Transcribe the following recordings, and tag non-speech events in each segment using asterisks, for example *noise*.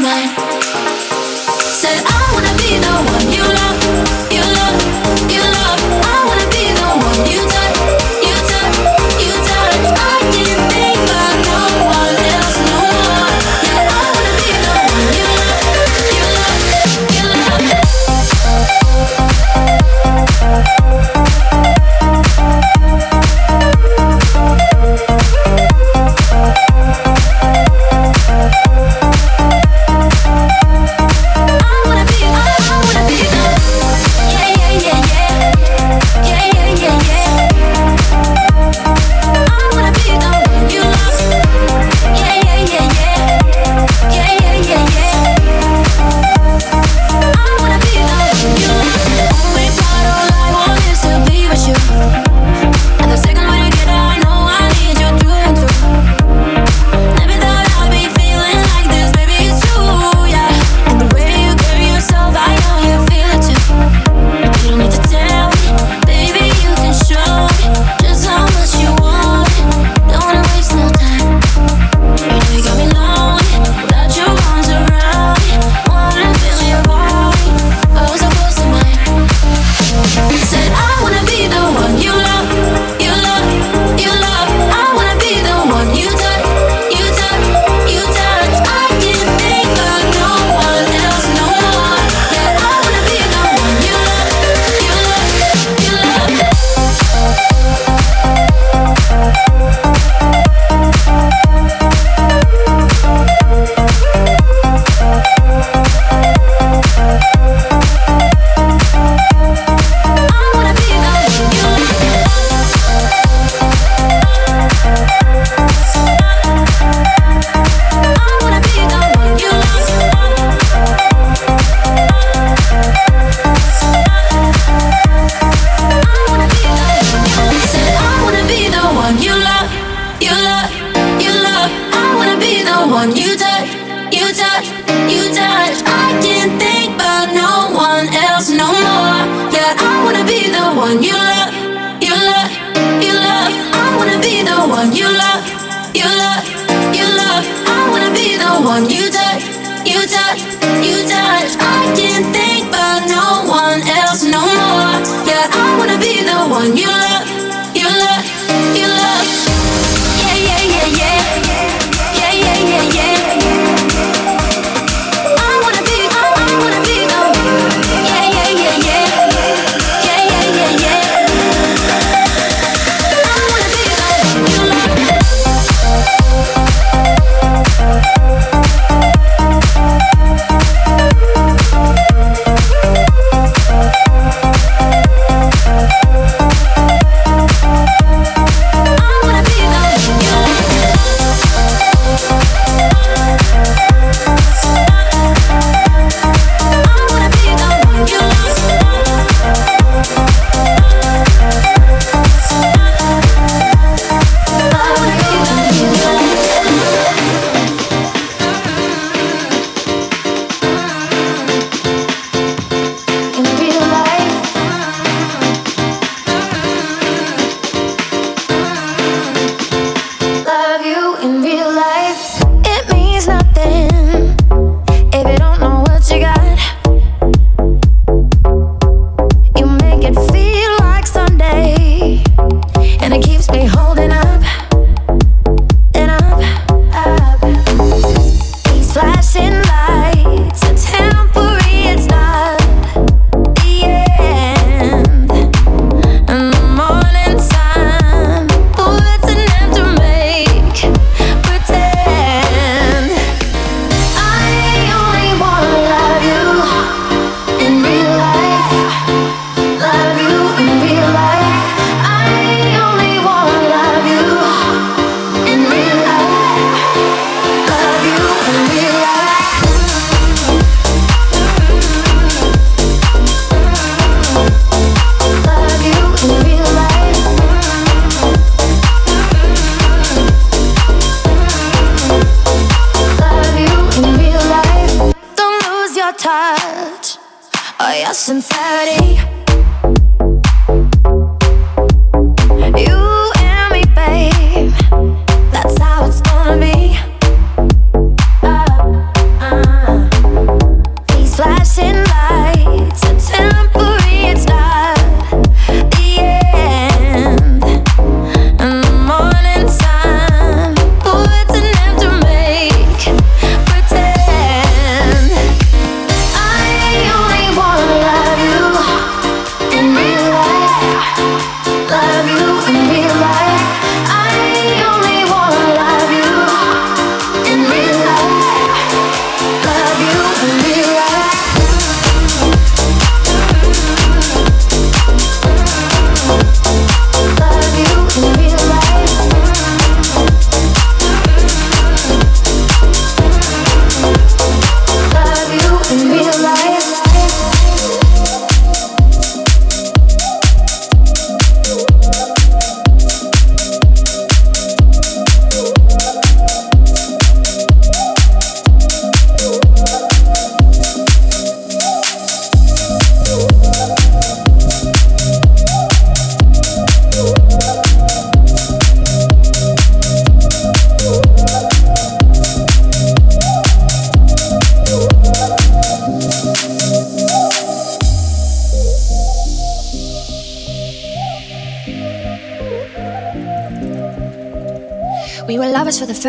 mine. for your sincerity.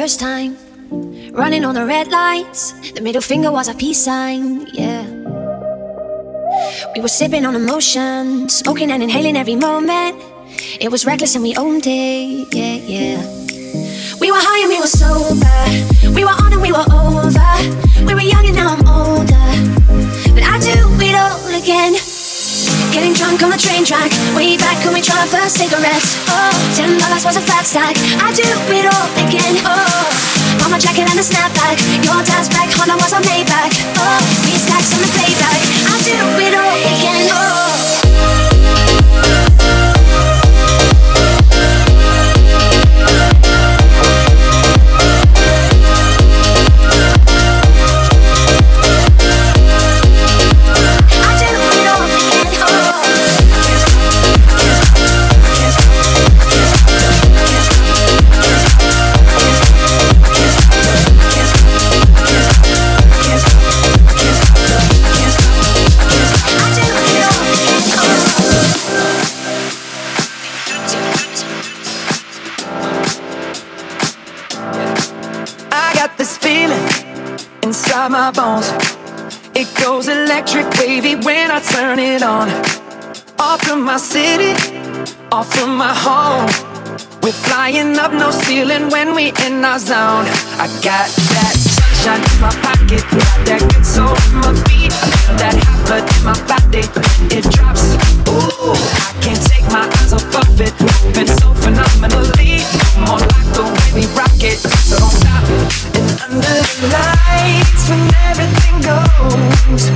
First time, running on the red lights. The middle finger was a peace sign, yeah. We were sipping on emotion, smoking and inhaling every moment. It was reckless and we owned it, yeah, yeah. We were high and we were sober. We were on and we were over. We were young and now I'm older. But I do it all again. Getting drunk on the train track. Way back when we tried our first cigarettes. Oh, ten dollars was a fat stack. I do it all again. Oh, on my jacket and a snapback. Your dad's black Honda was a Maybach. Oh, three stacks on the playback. I do it all again. Bones. It goes electric wavy when I turn it on. Off from my city, off from my home. We're flying up no ceiling when we in our zone. I got that sunshine in my pocket, got that good soul in my feet. That hot blood in my body, it drops. We when everything goes,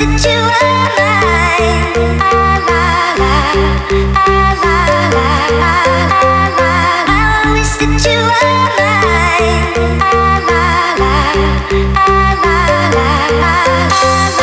la, la, ah, la,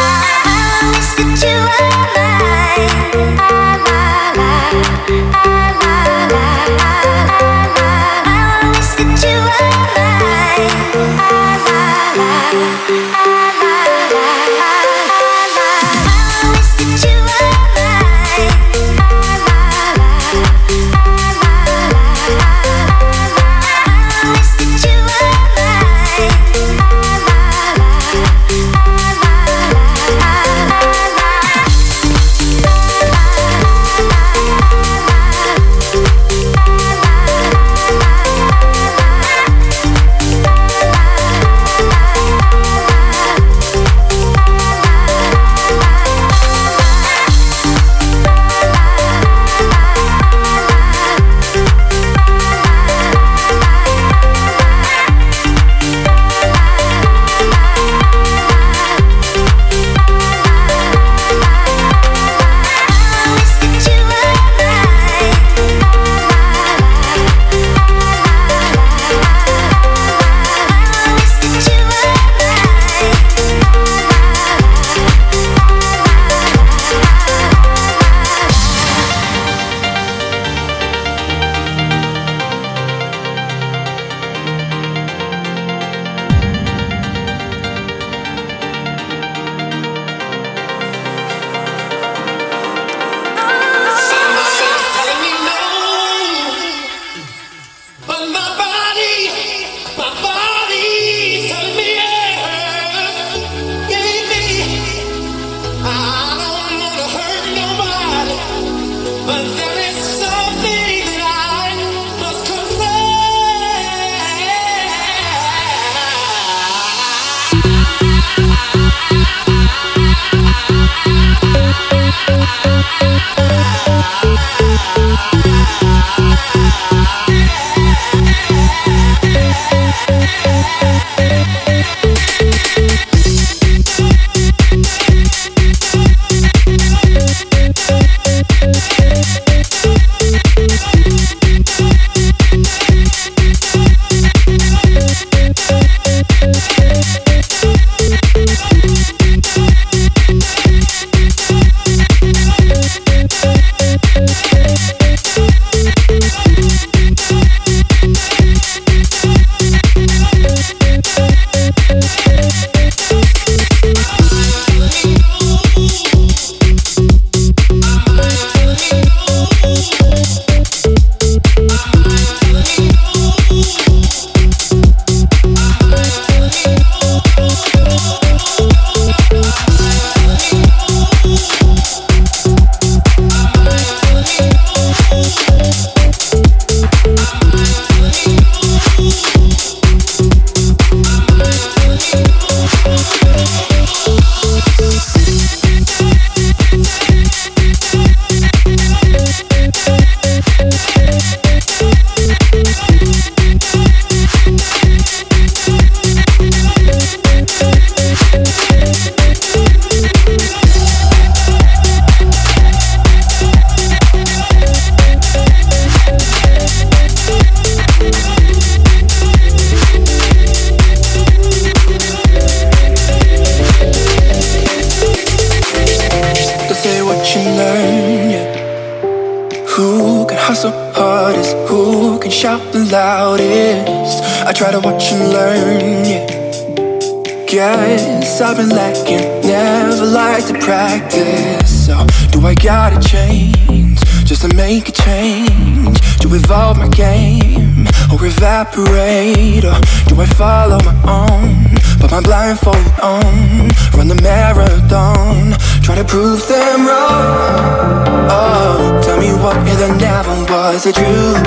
Guess I've been lacking, never like to practice. So, do I gotta change just to make a change? To evolve my game or evaporate? Or do I follow my own? Put my blindfold on, run the marathon, try to prove them wrong. Oh, tell me what if there never was it truth?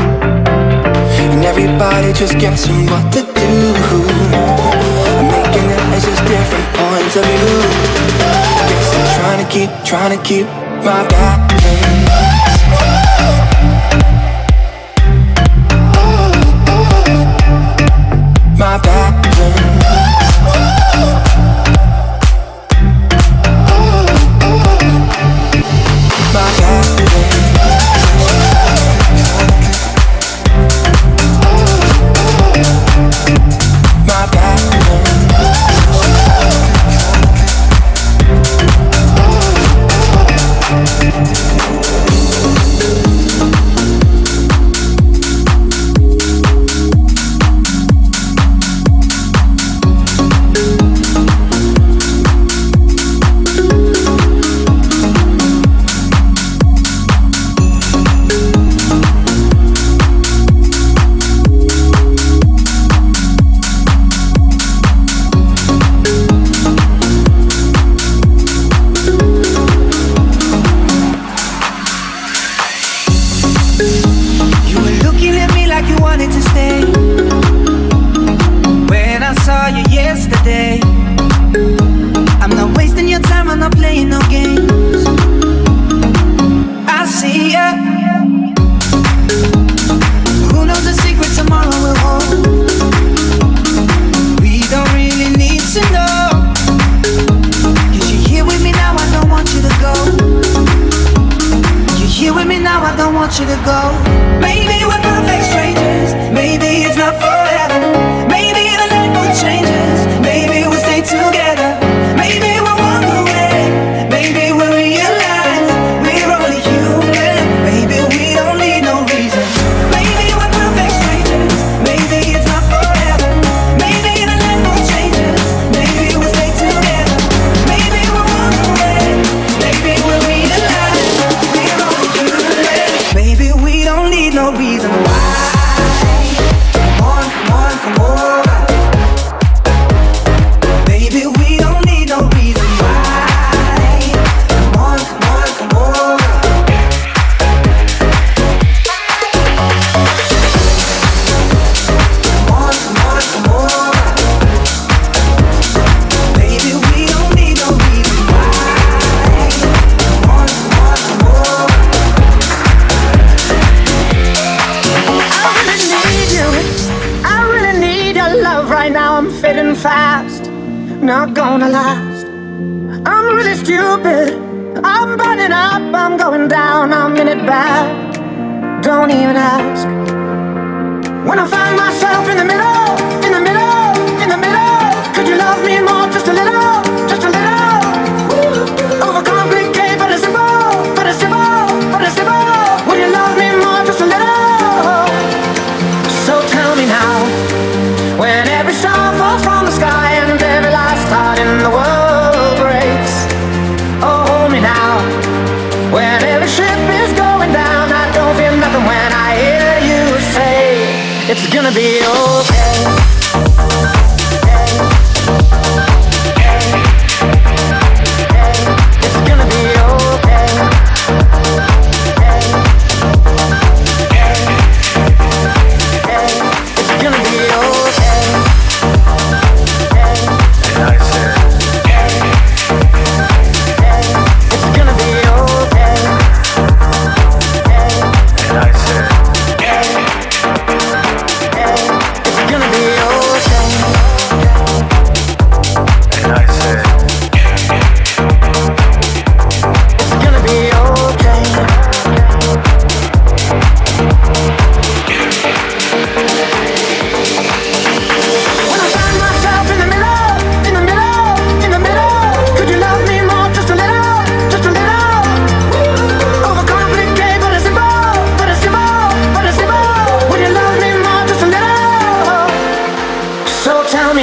And everybody just guessing what to do just different points of view guess I'm trying to keep, trying to keep my balance not gonna last. I'm really stupid. I'm burning up, I'm going down, I'm in it bad. Don't even ask. When I find myself in the middle. You.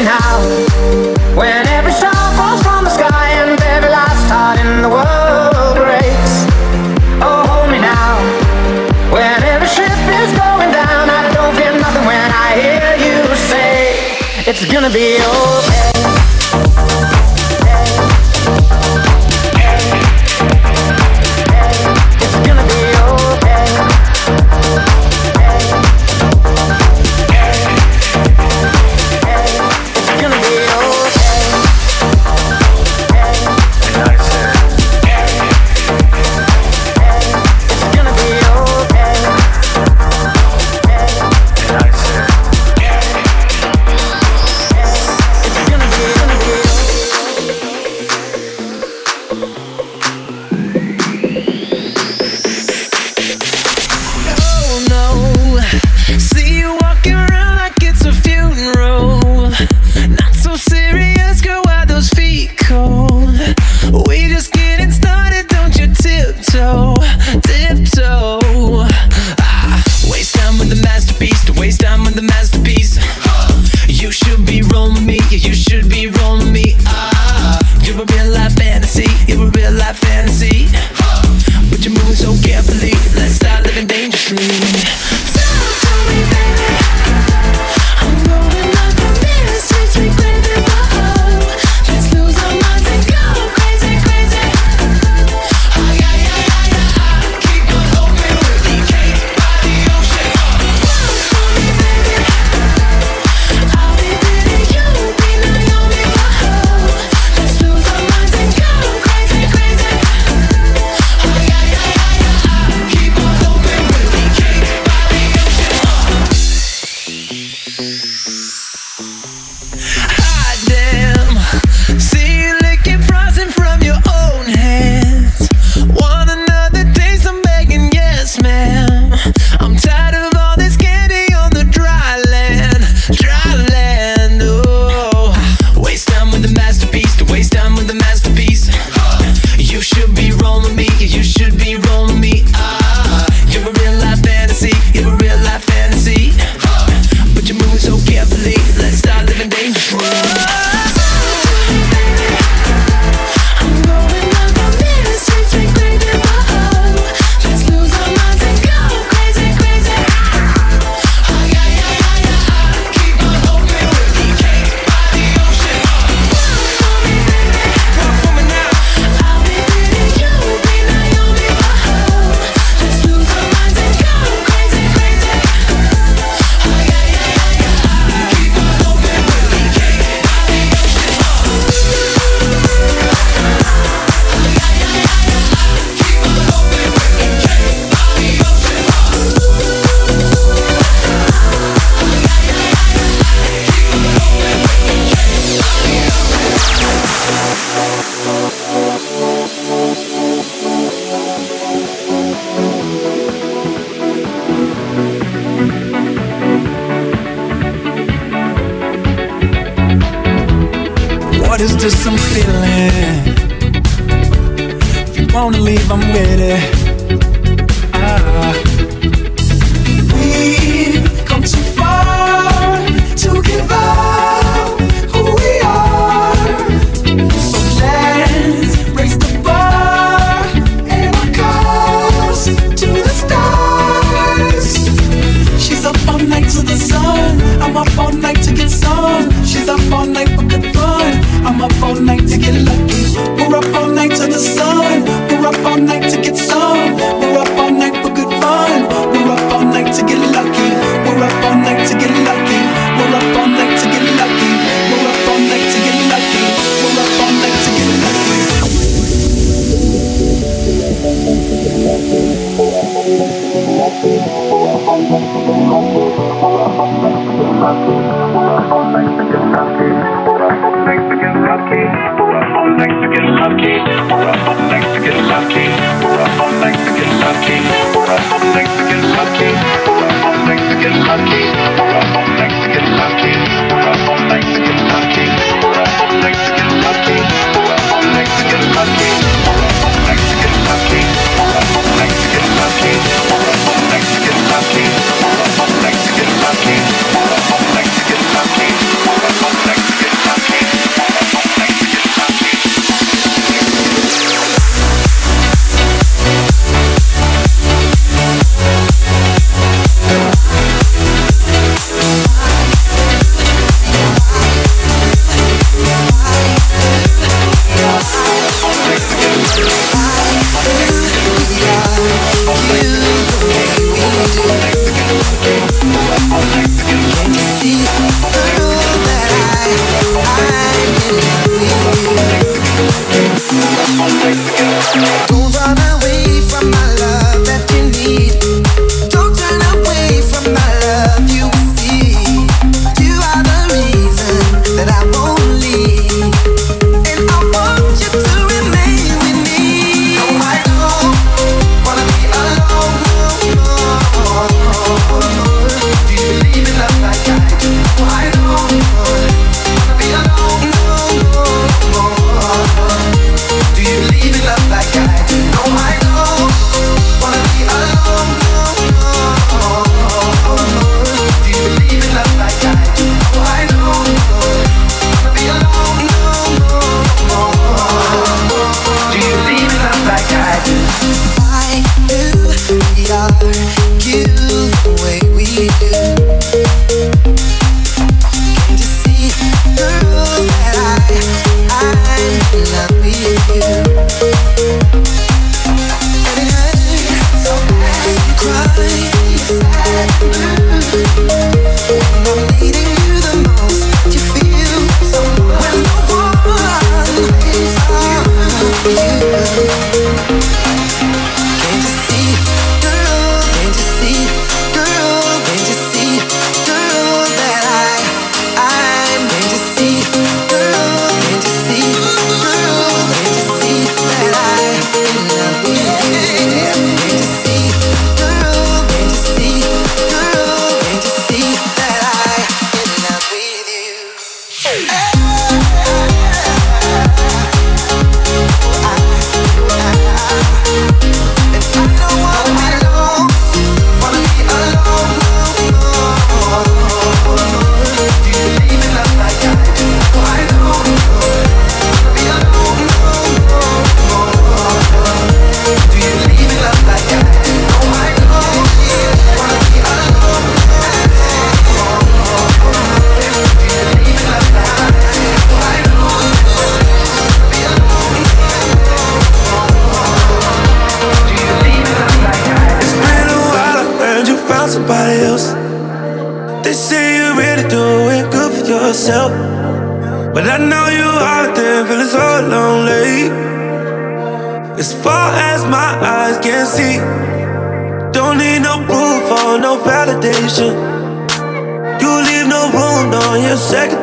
now. When every star falls from the sky and every last star in the world breaks. Oh, hold me now. When every ship is going down, I don't feel nothing when I hear you say, It's gonna be over. wanna leave, I'm with it. lucky. We're up next to get lucky. It's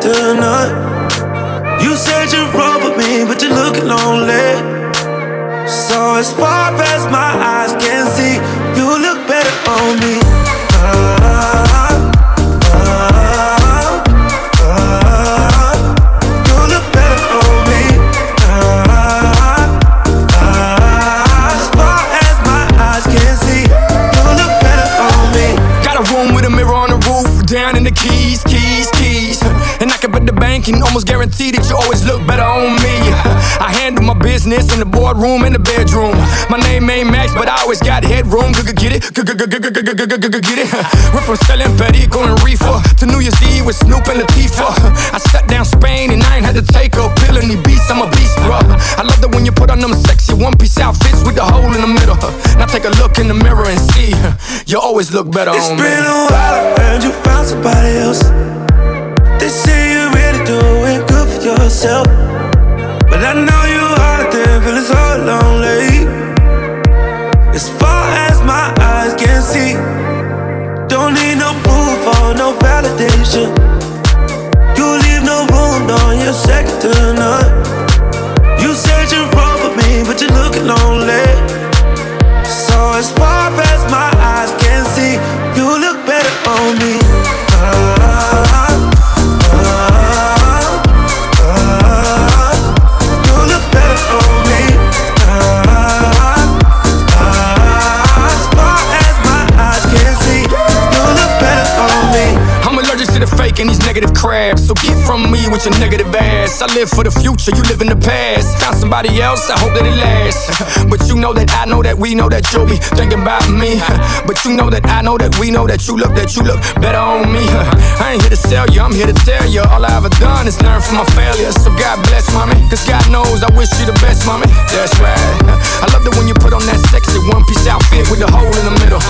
You said you're wrong with me, but you're looking lonely. Almost guarantee that you always look better on me. I handle my business in the boardroom and the bedroom. My name ain't Max, but I always got headroom. Get it? Get it? Went from selling Perico and reefer to New Year's Eve with Snoop and Latifah. I shut down Spain and I ain't had to take a pill any beats. I'm a beast, bro. I love that when you put on them sexy one piece outfits with the hole in the middle. Now take a look in the mirror and see you always look better It's on been a while, heard you found somebody else. They say you're yourself. But I know you out there feeling so lonely. As far as my eyes can see, don't need no proof or no validation. You leave no room, no, you're second to none. You said you're wrong for me, but you're looking lonely. So as far as my eyes can see, you look better on me. These negative crabs. So get from me with your negative ass. I live for the future, you live in the past. Found somebody else, I hope that it lasts. *laughs* But you know that I know that we know that you'll be thinking about me. *laughs* But you know that I know that we know that you look, that you look better on me. *laughs* I ain't here to sell you, I'm here to tell you. All I ever done is learn from my failures. So God bless, mommy. Cause God knows I wish you the best, mommy. That's right. I love it when you put on that sexy one piece outfit with the hole in the middle.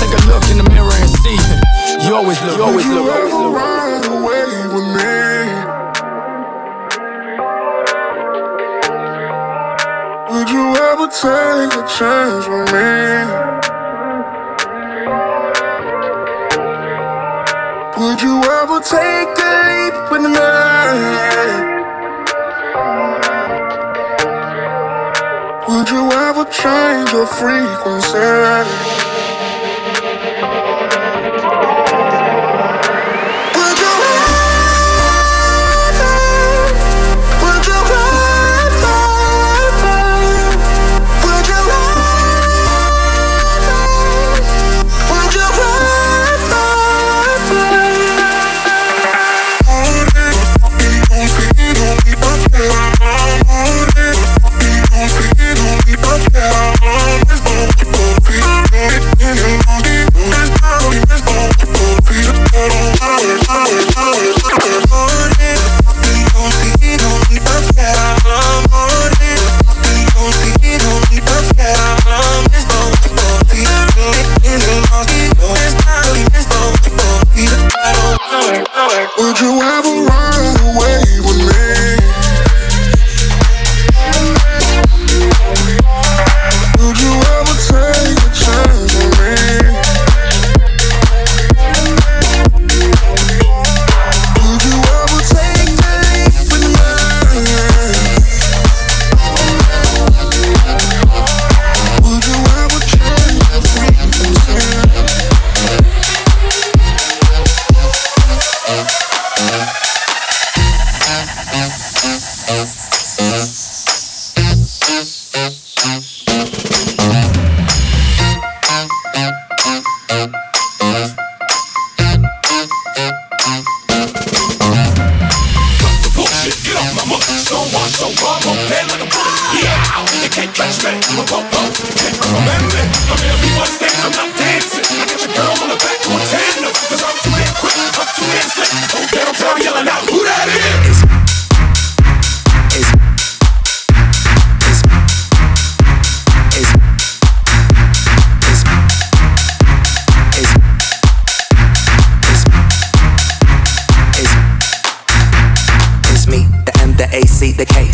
Take a look in the mirror and see. You always look, you always look, always look. ride away with me. Would you ever take a chance with me? Would you ever take a leap with me? Would you ever change your frequency?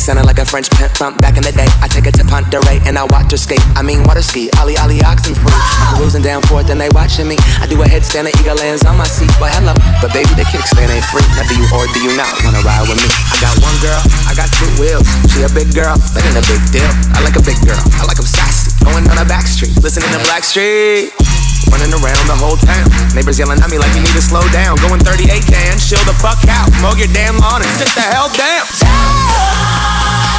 Sounding like a French pimp from back in the day. I take it to Ponderay and I watch her skate. I mean, water ski, ollie, ollie, oxen free. I'm cruising down forth and they watching me. I do a headstand, the eagle lands on my seat. But hello, but baby, the kickstand ain't free. Now, do you or do you not wanna ride with me? I got one girl, I got two wheels. She a big girl, that ain't a big deal. I like a big girl, I like like 'em sassy. Going on a back street, listening to Blackstreet. Running around the whole town. Neighbors yelling at me like you need to slow down. Going 38, Dan, chill the fuck out. Mow your damn lawn and sit the hell down.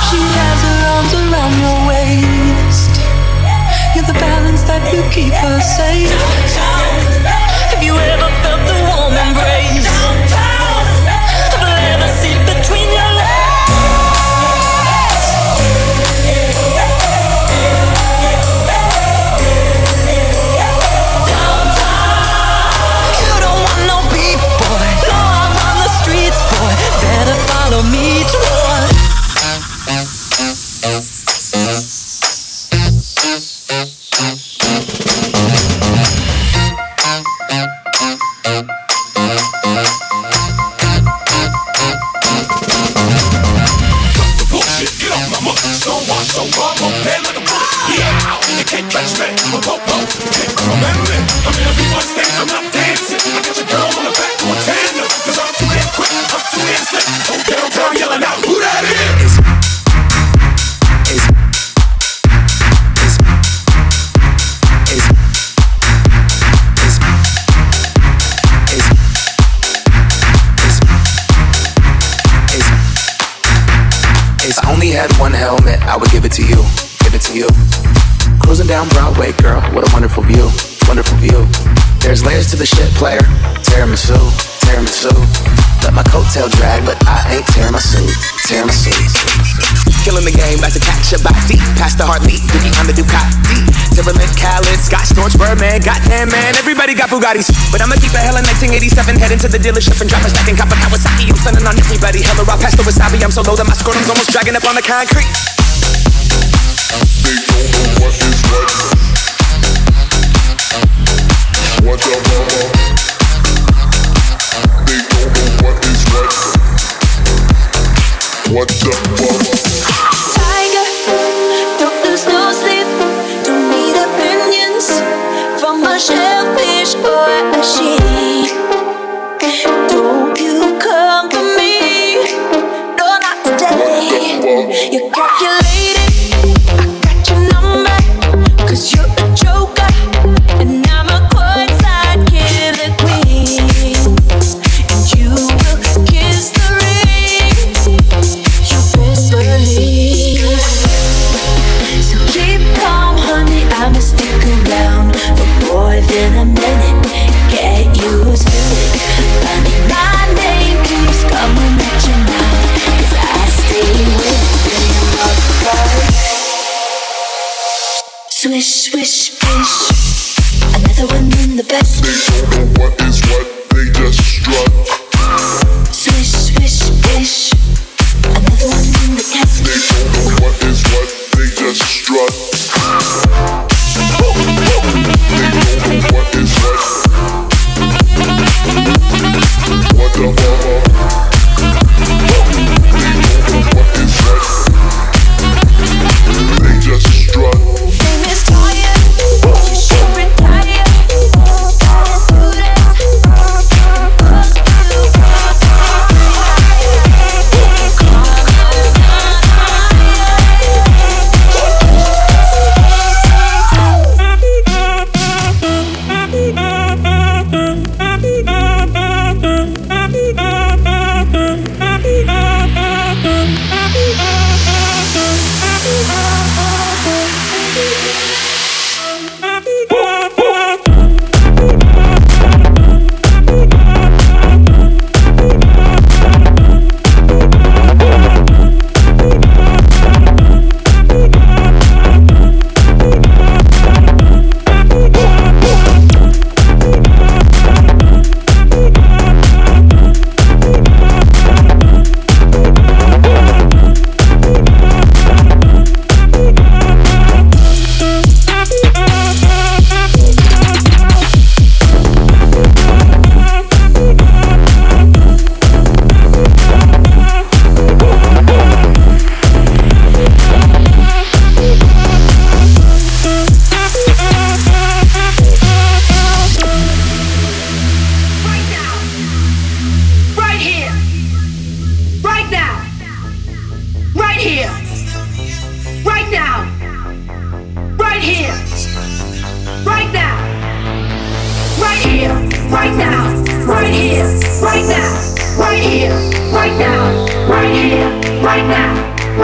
She has her arms around your waist. You're the balance that you keep her safe. Have you ever If I only had one helmet, I would give it to you. Give it to you. Down Broadway, girl, what a wonderful view. Wonderful view. There's layers to the shit, player. Tiramisu, tiramisu. Let my coattail drag, but I ain't my suit. Killing the game, about to catch a body. Past the heartbeat, Dookie on the Ducati. Timbaland, Khaled, Scott Storch, Birdman. Goddamn, man, everybody got Bugattis. But I'ma keep a hella 1987. Head into the dealership and drop a stack and cop a Kawasaki. I'm stunning on everybody. Hella raw past the wasabi. I'm so low that my scrotum's almost dragging up on the concrete. You don't what is red What the fuck Tiger don't let no slip Don't need opinions from my selfish soul achi Don't you come Swish, swish, bish. Another one in the know what is what.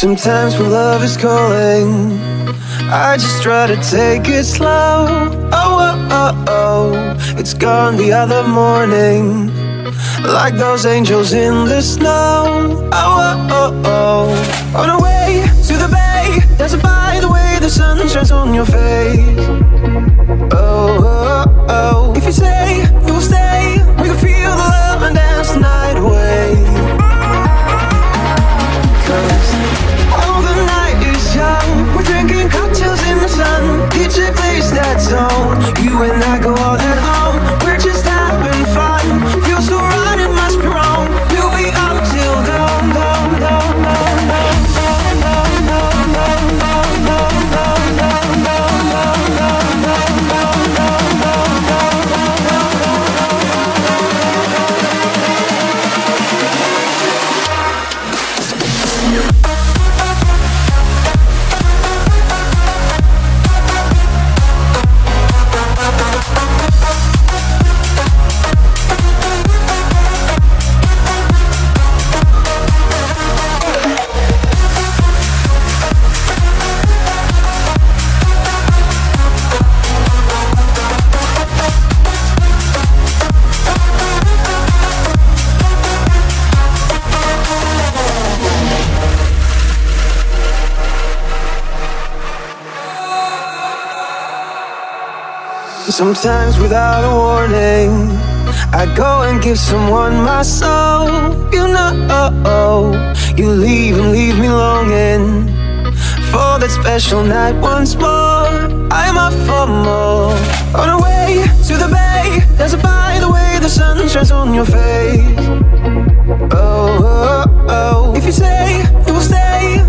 Sometimes when love is calling, I just try to take it slow. Oh, oh, oh, oh, it's gone the other morning. Like those angels in the snow. Oh, oh, oh, oh. On our way to the bay, dancing by the way the sun shines on your face. Oh, oh, oh. If you say you will stay, we can feel the love and dance the night away. Song. You and I go all that home. Sometimes without a warning, I go and give someone my soul. You know, oh, you leave and leave me longing for that special night once more. I'm up for more. On our way to the bay, dancing by the way the sun shines on your face. Oh, oh, oh. oh. If you say you will stay,